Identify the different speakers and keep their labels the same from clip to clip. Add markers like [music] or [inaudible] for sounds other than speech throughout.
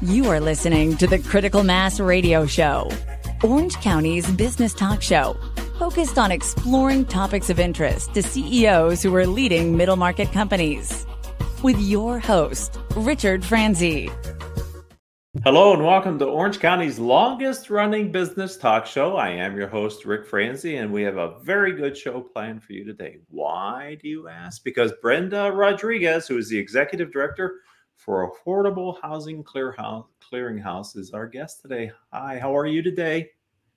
Speaker 1: You are listening to the Critical Mass Radio Show, Orange County's business talk show, focused on exploring topics of interest to CEOs who are leading middle market companies. With your host, Richard Franzi.
Speaker 2: Hello and welcome to Orange County's longest running business talk show. I am your host, Ric Franzi, and we have a very good show planned for you today. Why do you ask? Because Brenda Rodriguez, who is the executive director for Affordable Housing Clear House, Clearinghouse, is our guest today. Hi, how are you today?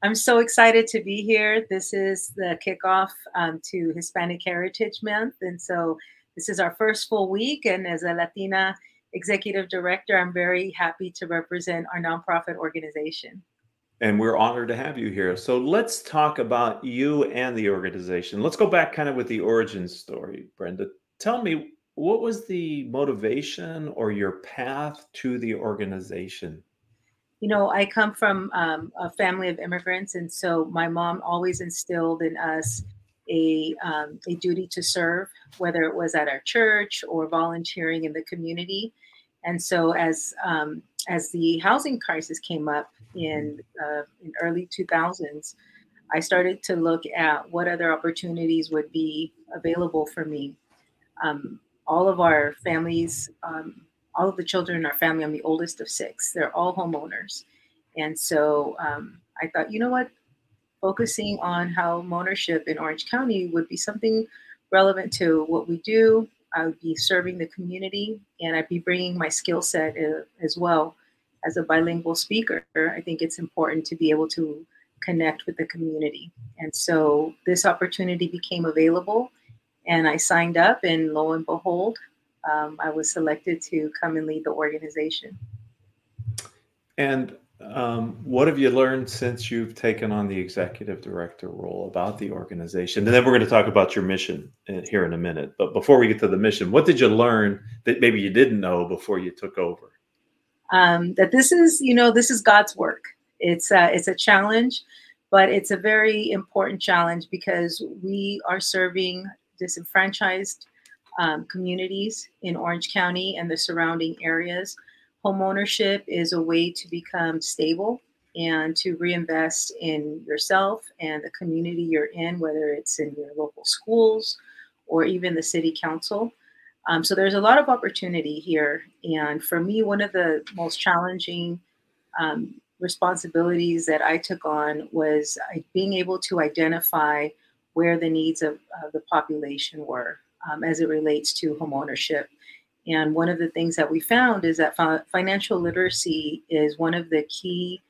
Speaker 3: I'm so excited to be here. This is the kickoff um, to Hispanic Heritage Month. And so this is our first full week. And as a Latina executive director, I'm very happy to represent our nonprofit organization.
Speaker 2: And we're honored to have you here. So let's talk about you and the organization. Let's go back kind of with the origin story, Brenda. Tell me, what was the motivation or your path to the organization?
Speaker 3: You know, I come from um, a family of immigrants, and so my mom always instilled in us a, um, a duty to serve, whether it was at our church or volunteering in the community. And so, as um, as the housing crisis came up in uh, in early 2000s, I started to look at what other opportunities would be available for me. Um, all of our families, um, all of the children in our family, I'm the oldest of six, they're all homeowners. And so um, I thought, you know what? Focusing on how ownership in Orange County would be something relevant to what we do. I would be serving the community and I'd be bringing my skill set uh, as well. As a bilingual speaker, I think it's important to be able to connect with the community. And so this opportunity became available and I signed up, and lo and behold, um, I was selected to come and lead the organization.
Speaker 2: And um, what have you learned since you've taken on the executive director role about the organization? And then we're going to talk about your mission here in a minute. But before we get to the mission, what did you learn that maybe you didn't know before you took over?
Speaker 3: Um, that this is, you know, this is God's work. It's a, it's a challenge, but it's a very important challenge because we are serving disenfranchised um, communities in Orange County and the surrounding areas. Homeownership is a way to become stable and to reinvest in yourself and the community you're in, whether it's in your local schools or even the city council. Um, so there's a lot of opportunity here. And for me, one of the most challenging um, responsibilities that I took on was uh, being able to identify where the needs of, of the population were um, as it relates to homeownership. And one of the things that we found is that fi- financial literacy is one of the key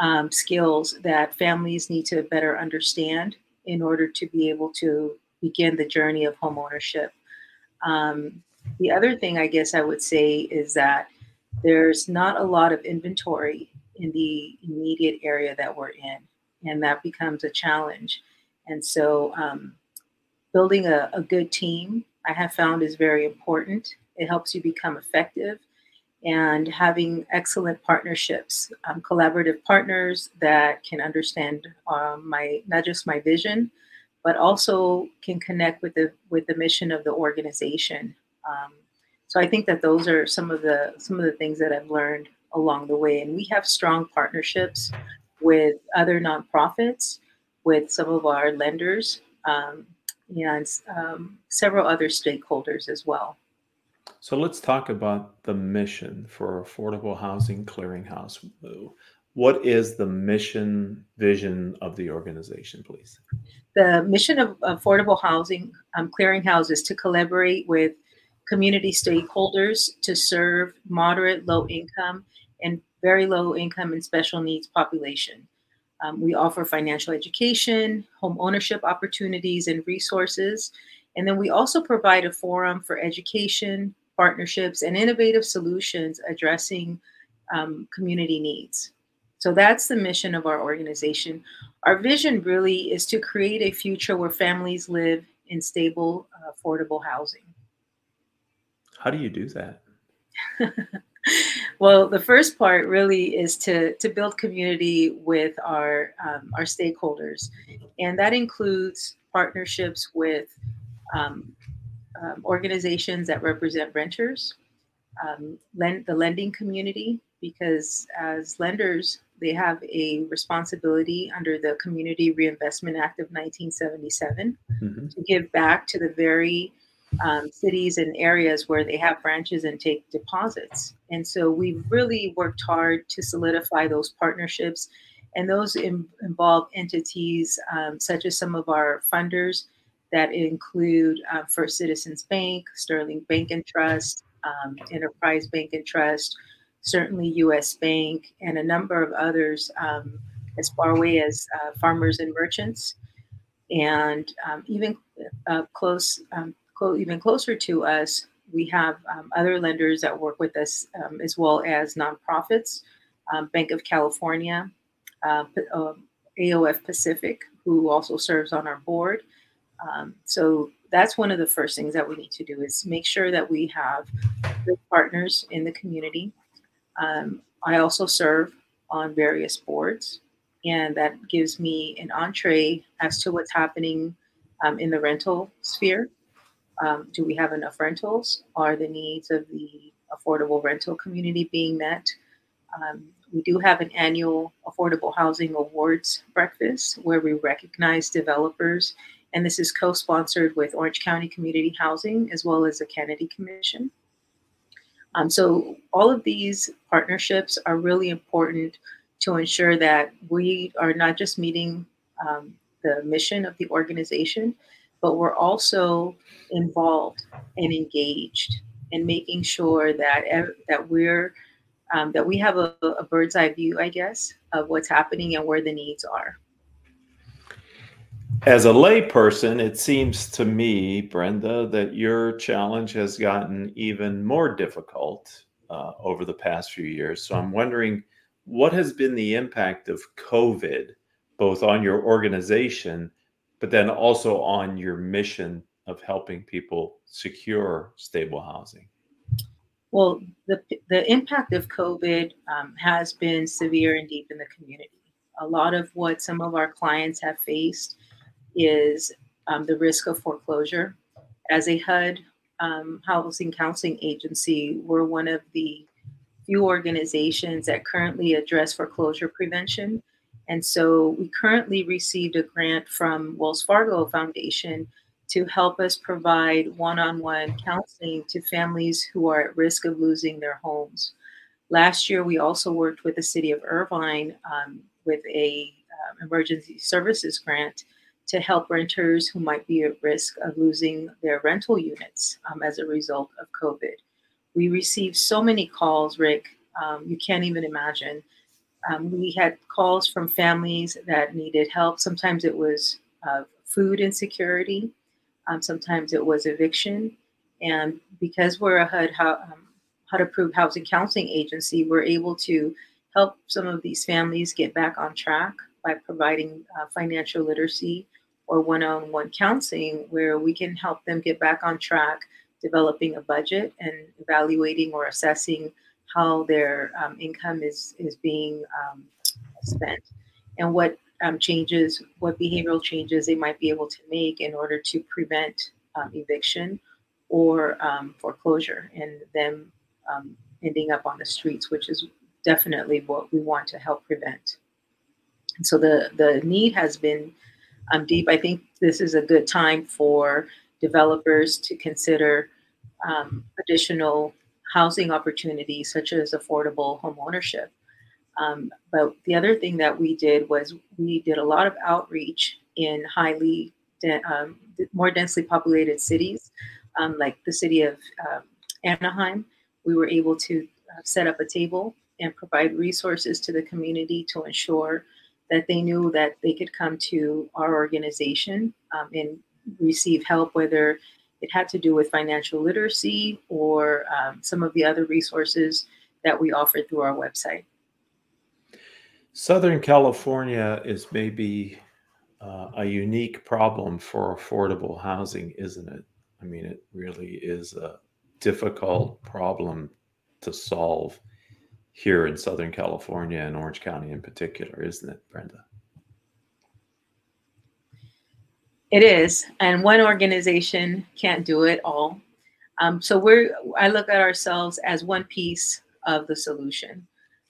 Speaker 3: um, skills that families need to better understand in order to be able to begin the journey of homeownership. Um, the other thing I guess I would say is that there's not a lot of inventory in the immediate area that we're in, and that becomes a challenge. And so, um, building a, a good team, I have found is very important. It helps you become effective and having excellent partnerships, um, collaborative partners that can understand um, my not just my vision, but also can connect with the with the mission of the organization. Um, so I think that those are some of the some of the things that I've learned along the way, and we have strong partnerships with other nonprofits with some of our lenders um, and um, several other stakeholders as well.
Speaker 2: So let's talk about the mission for Affordable Housing Clearinghouse. What is the mission vision of the organization, please?
Speaker 3: The mission of Affordable Housing um, Clearinghouse is to collaborate with community stakeholders to serve moderate, low income, and very low income and special needs population. Um, we offer financial education, home ownership opportunities, and resources. And then we also provide a forum for education, partnerships, and innovative solutions addressing um, community needs. So that's the mission of our organization. Our vision really is to create a future where families live in stable, uh, affordable housing.
Speaker 2: How do you do that? [laughs]
Speaker 3: well, the first part really is to to build community with our um, our stakeholders, and that includes partnerships with um, um, organizations that represent renters, um, lend, the lending community, because as lenders, they have a responsibility under the Community Reinvestment Act of 1977 mm-hmm. to give back to the very um, cities and areas where they have branches and take deposits. And so we've really worked hard to solidify those partnerships. And those in, involve entities um, such as some of our funders that include uh, First Citizens Bank, Sterling Bank and Trust, um, Enterprise Bank and Trust, certainly US Bank, and a number of others um, as far away as uh, Farmers and Merchants. And um, even uh, close um, even closer to us, we have um, other lenders that work with us, um, as well as nonprofits, um, Banc of California, uh, uh, AOF Pacific, who also serves on our board. Um, so that's one of the first things that we need to do is make sure that we have good partners in the community. Um, I also serve on various boards, and that gives me an entree as to what's happening um, in the rental sphere. Um, do we have enough rentals? Are the needs of the affordable rental community being met? Um, we do have an annual Affordable Housing Awards breakfast where we recognize developers, and this is co sponsored with Orange County Community Housing as well as the Kennedy Commission. Um, so, all of these partnerships are really important to ensure that we are not just meeting um, the mission of the organization, but we're also involved and engaged in making sure that that we're um, that we have a, a bird's eye view, I guess, of what's happening and where the needs are.
Speaker 2: As a layperson, it seems to me, Brenda, that your challenge has gotten even more difficult uh, over the past few years. So I'm wondering what has been the impact of COVID, both on your organization but then also on your mission of helping people secure stable housing?
Speaker 3: Well, the, the impact of COVID um, has been severe and deep in the community. A lot of what some of our clients have faced is um, the risk of foreclosure. As a HUD um, housing counseling agency, we're one of the few organizations that currently address foreclosure prevention and so we currently received a grant from Wells Fargo Foundation to help us provide one on one counseling to families who are at risk of losing their homes. Last year, we also worked with the city of Irvine um, with a uh, emergency services grant to help renters who might be at risk of losing their rental units um, as a result of COVID. We received so many calls, Ric, um, you can't even imagine. Um, we had calls from families that needed help. Sometimes it was uh, food insecurity, um, sometimes it was eviction. And because we're a HUD, um, HUD approved housing counseling agency, we're able to help some of these families get back on track by providing uh, financial literacy or one on one counseling where we can help them get back on track, developing a budget and evaluating or assessing how their um, income is is being um, spent and what um, changes, what behavioral changes they might be able to make in order to prevent um, eviction or um, foreclosure and them um, ending up on the streets, which is definitely what we want to help prevent. And so the the need has been deep. I think this is a good time for developers to consider additional housing opportunities such as affordable home ownership. Um, but the other thing that we did was we did a lot of outreach in highly de- um, more densely populated cities, um, like the city of um, Anaheim. We were able to uh, set up a table and provide resources to the community to ensure that they knew that they could come to our organization um, and receive help, whether it had to do with financial literacy or um, some of the other resources that we offer through our website.
Speaker 2: Southern California is maybe uh, a unique problem for affordable housing, isn't it? I mean, it really is a difficult problem to solve here in Southern California and Orange County in particular, isn't it, Brenda?
Speaker 3: It is, and one organization can't do it all. Um, so we're I look at ourselves as one piece of the solution.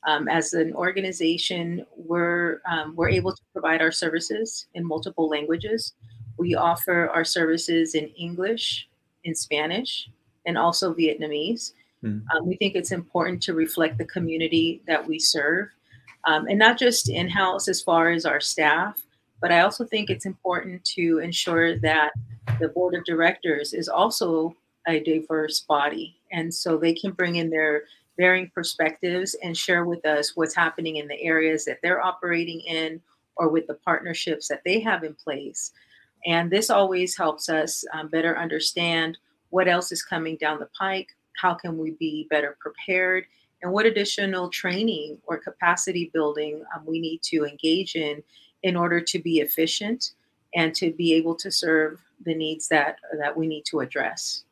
Speaker 3: Um, as an organization, we're um, we're able to provide our services in multiple languages. We offer our services in English, in Spanish, and also Vietnamese. Mm. Um, we think it's important to reflect the community that we serve, um, and not just in house as far as our staff, but I also think it's important to ensure that the board of directors is also a diverse body, and so they can bring in their varying perspectives and share with us what's happening in the areas that they're operating in or with the partnerships that they have in place. And this always helps us um, better understand what else is coming down the pike, how can we be better prepared, and what additional training or capacity building um, we need to engage in in order to be efficient and to be able to serve the needs that that we need to address.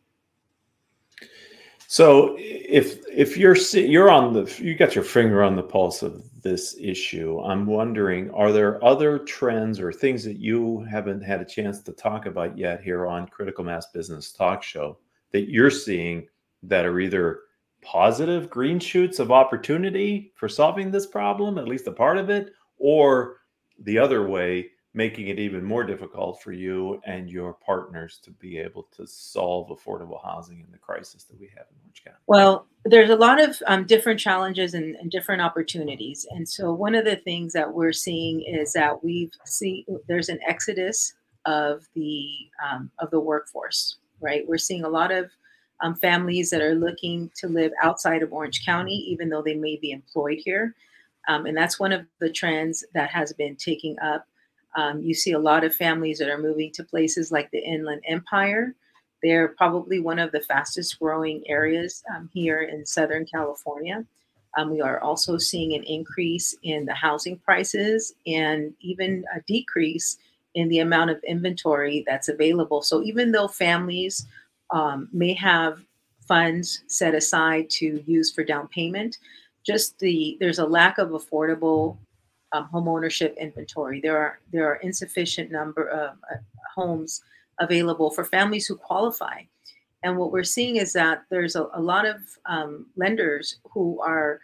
Speaker 2: So if if you're you're on the you got your finger on the pulse of this issue, I'm wondering are there other trends or things that you haven't had a chance to talk about yet here on Critical Mass Business Talk Show that you're seeing that are either positive green shoots of opportunity for solving this problem, at least a part of it, or the other way making it even more difficult for you and your partners to be able to solve affordable housing in the crisis that we have in Orange County?
Speaker 3: Well, there's a lot of um, different challenges and, and, different opportunities. And so one of the things that we're seeing is that we've seen there's an exodus of the um, of the workforce, right? We're seeing a lot of um, families that are looking to live outside of Orange County, even though they may be employed here. Um, and that's one of the trends that has been taking up um, you see a lot of families that are moving to places like the Inland Empire. They're probably one of the fastest growing areas um, here in Southern California. Um, we are also seeing an increase in the housing prices and even a decrease in the amount of inventory that's available. So even though families um, may have funds set aside to use for down payment, just the there's a lack of affordable um, home ownership inventory. There are there are insufficient number of uh, homes available for families who qualify. And what we're seeing is that there's a, a lot of um, lenders who are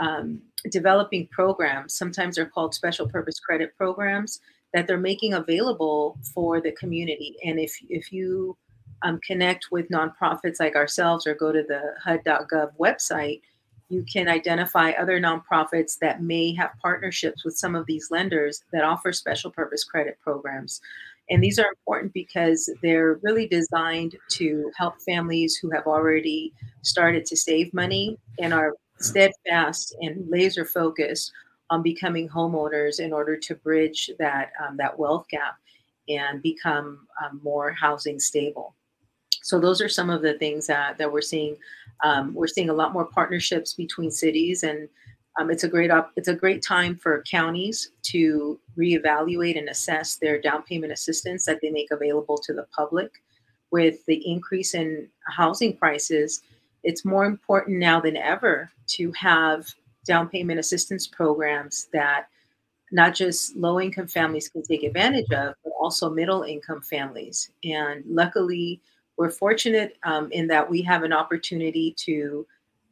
Speaker 3: um, developing programs. Sometimes they're called special purpose credit programs that they're making available for the community. And if if you um, connect with nonprofits like ourselves or go to the HUD.gov website, you can identify other nonprofits that may have partnerships with some of these lenders that offer special purpose credit programs. And these are important because they're really designed to help families who have already started to save money and are steadfast and laser focused on becoming homeowners in order to bridge that um, that wealth gap and become um, more housing stable. So those are some of the things that, that we're seeing. Um, we're seeing a lot more partnerships between cities, and um, it's a great op- it's a great time for counties to reevaluate and assess their down payment assistance that they make available to the public. With the increase in housing prices, it's more important now than ever to have down payment assistance programs that not just low income families can take advantage of, but also middle income families. And luckily, we're fortunate um, in that we have an opportunity to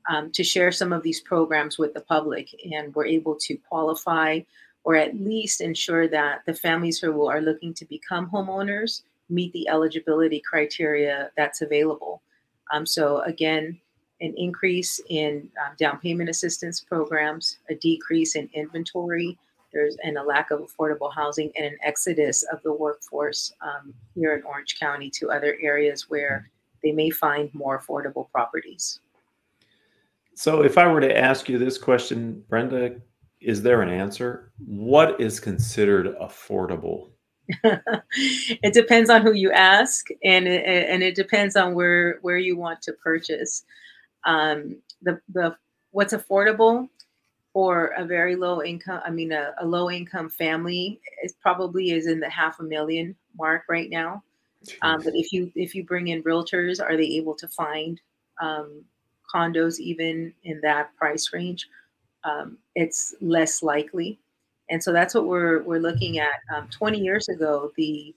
Speaker 3: um, to share some of these programs with the public, and we're able to qualify or at least ensure that the families who are looking to become homeowners meet the eligibility criteria that's available. Um, so again, an increase in uh, down payment assistance programs, a decrease in inventory, and a lack of affordable housing and an exodus of the workforce um, here in Orange County to other areas where they may find more affordable properties.
Speaker 2: So, if I were to ask you this question, Brenda, is there an answer? What is considered affordable? [laughs]
Speaker 3: it depends on who you ask, and it, and it depends on where where you want to purchase. Um, the the what's affordable for a very low income i mean a, a low income family it probably is in the half a million mark right now. Um, but if you if you bring in realtors are they able to find um, condos even in that price range? Um, it's less likely. And so that's what we're we're looking at. Um, 20 years ago the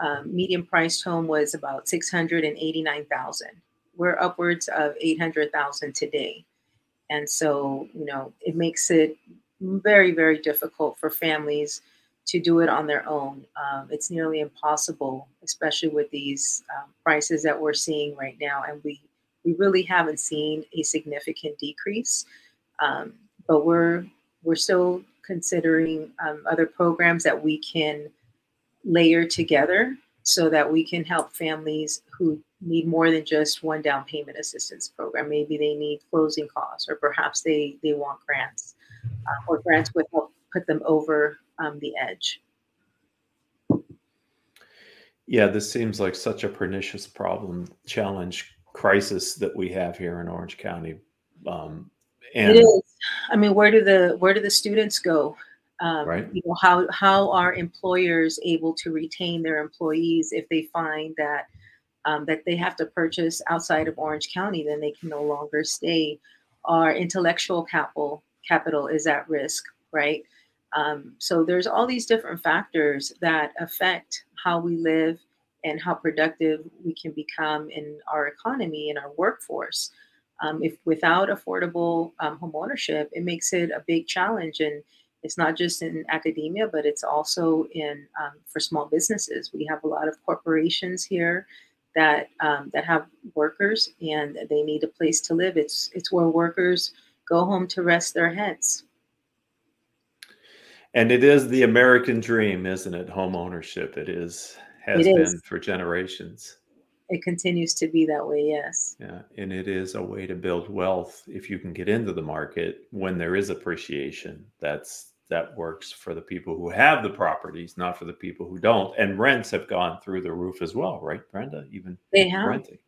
Speaker 3: um, median priced home was about 689000 we're upwards of 800000 today And so, you know, it makes it very, very difficult for families to do it on their own. Um, it's nearly impossible, especially with these um, prices that we're seeing right now. And we, we really haven't seen a significant decrease. Um, but we're we're still considering um, other programs that we can layer together so that we can help families who need more than just one down payment assistance program. Maybe they need closing costs, or perhaps they they want grants, uh, or grants would help put them over um, the edge.
Speaker 2: Yeah, this seems like such a pernicious problem, challenge, crisis that we have here in Orange County. Um,
Speaker 3: and it is. I mean, where do the where do the students go? Um,
Speaker 2: right.
Speaker 3: You know, how how are employers able to retain their employees if they find that um, that they have to purchase outside of Orange County, then they can no longer stay. Our intellectual capital capital is at risk, right? Um, so there's all these different factors that affect how we live and how productive we can become in our economy and our workforce. Um, if without affordable um, home ownership, it makes it a big challenge, and it's not just in academia, but it's also in um, for small businesses. We have a lot of corporations here that um, that have workers, and they need a place to live. It's it's where workers go home to rest their heads.
Speaker 2: And it is the American dream, isn't it? Home ownership. It is has it been for generations
Speaker 3: it continues to be that way yes
Speaker 2: yeah and it is a way to build wealth if you can get into the market when there is appreciation that's that works for the people who have the properties not for the people who don't and rents have gone through the roof as well right brenda even
Speaker 3: they have renting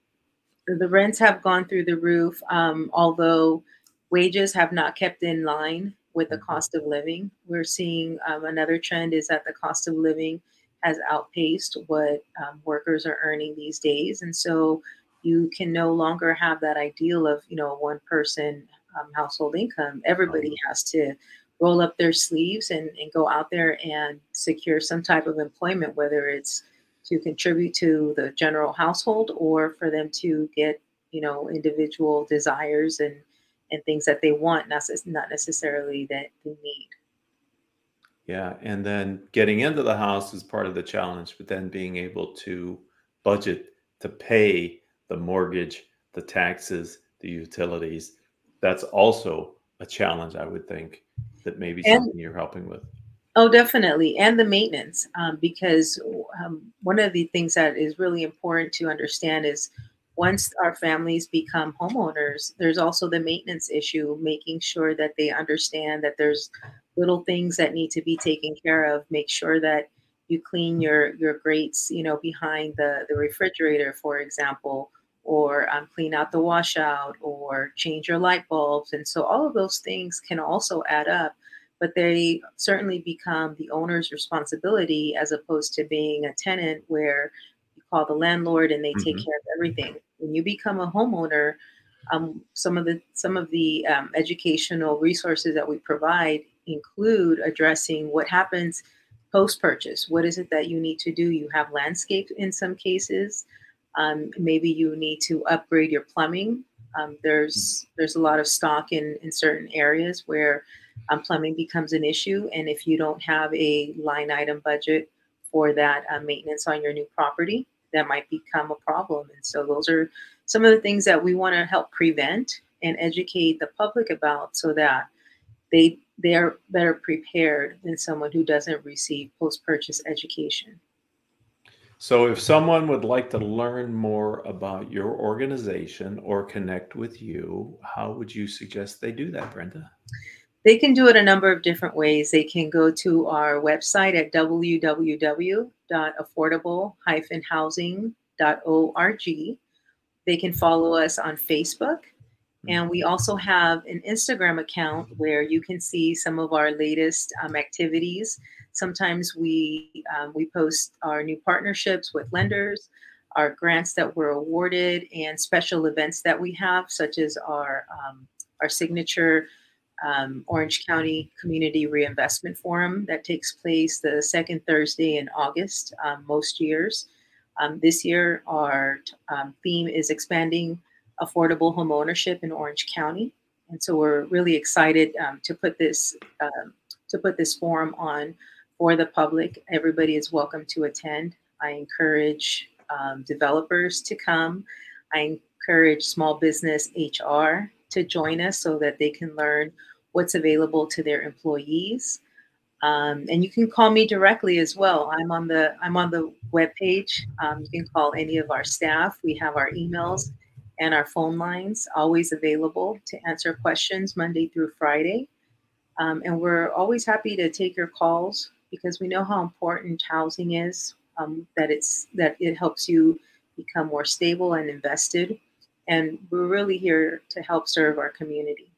Speaker 3: the rents have gone through the roof um, although wages have not kept in line with the mm-hmm. cost of living we're seeing um, another trend is that the cost of living has outpaced what um, workers are earning these days. And so you can no longer have that ideal of, you know, one person um, household income. Everybody has to roll up their sleeves and, and go out there and secure some type of employment, whether it's to contribute to the general household or for them to get, you know, individual desires and, and things that they want, not, not necessarily that they need.
Speaker 2: Yeah, and then getting into the house is part of the challenge, but then being able to budget to pay the mortgage, the taxes, the utilities, that's also a challenge, I would think, that maybe something you're helping with.
Speaker 3: Oh, definitely. And the maintenance, um, because um, one of the things that is really important to understand is once our families become homeowners, there's also the maintenance issue, making sure that they understand that there's little things that need to be taken care of. Make sure that you clean your your grates, you know, behind the the refrigerator, for example, or um, clean out the washout, or change your light bulbs. And so all of those things can also add up, but they certainly become the owner's responsibility as opposed to being a tenant where you call the landlord and they mm-hmm. take care of everything. When you become a homeowner, um, some of the some of the um, educational resources that we provide include addressing what happens post purchase. What is it that you need to do? You have landscape in some cases. Um, maybe you need to upgrade your plumbing. Um, there's there's a lot of stock in in certain areas where um, plumbing becomes an issue, and if you don't have a line item budget for that uh, maintenance on your new property, that might become a problem. And so those are some of the things that we want to help prevent and educate the public about, so that they they are better prepared than someone who doesn't receive post purchase education.
Speaker 2: So, if someone would like to learn more about your organization or connect with you, how would you suggest they do that, Brenda?
Speaker 3: They can do it a number of different ways. They can go to our website at www.affordable-housing.org. They can follow us on Facebook and we also have an Instagram account where you can see some of our latest um, activities. Sometimes we um, we post our new partnerships with lenders, our grants that were awarded, and special events that we have, such as our um, our signature um, Orange County Community Reinvestment Forum that takes place the second Thursday in August um, most years. Um, this year, our theme is expanding affordable home ownership in Orange County. and so we're really excited um, to put this um, to put this forum on for the public. Everybody is welcome to attend. I encourage um, developers to come. I encourage small business HR to join us so that they can learn what's available to their employees. Um, and you can call me directly as well. I'm on the I'm on the web page. Um, you can call any of our staff. We have our emails and our phone lines always available to answer questions Monday through Friday. Um, and we're always happy to take your calls because we know how important housing is. Um, that it's that it helps you become more stable and invested. And we're really here to help serve our community.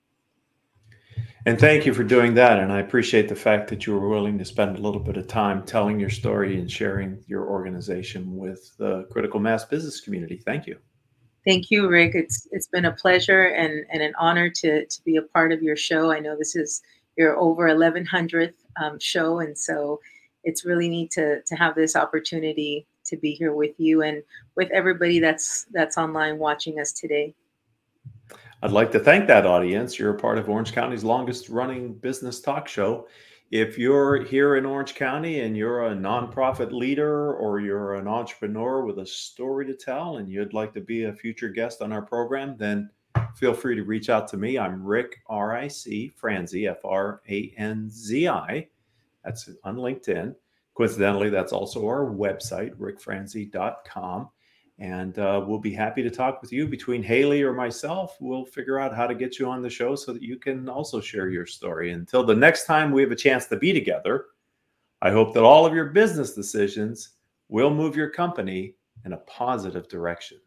Speaker 2: And thank you for doing that. And I appreciate the fact that you were willing to spend a little bit of time telling your story and sharing your organization with the critical mass business community. Thank you.
Speaker 3: Thank you, Ric. It's it's been a pleasure and, and an honor to to be a part of your show. I know this is your over 1100th um, show, and so it's really neat to to have this opportunity to be here with you and with everybody that's that's online watching us today.
Speaker 2: I'd like to thank that audience. You're a part of Orange County's longest running business talk show. If you're here in Orange County and you're a nonprofit leader or you're an entrepreneur with a story to tell and you'd like to be a future guest on our program, then feel free to reach out to me. I'm Ric, R I C, Franzi, F R A N Z I. That's on LinkedIn. Coincidentally, that's also our website, ricfranzi.com. And uh, we'll be happy to talk with you between Haley or myself. We'll figure out how to get you on the show so that you can also share your story. Until the next time we have a chance to be together, I hope that all of your business decisions will move your company in a positive direction.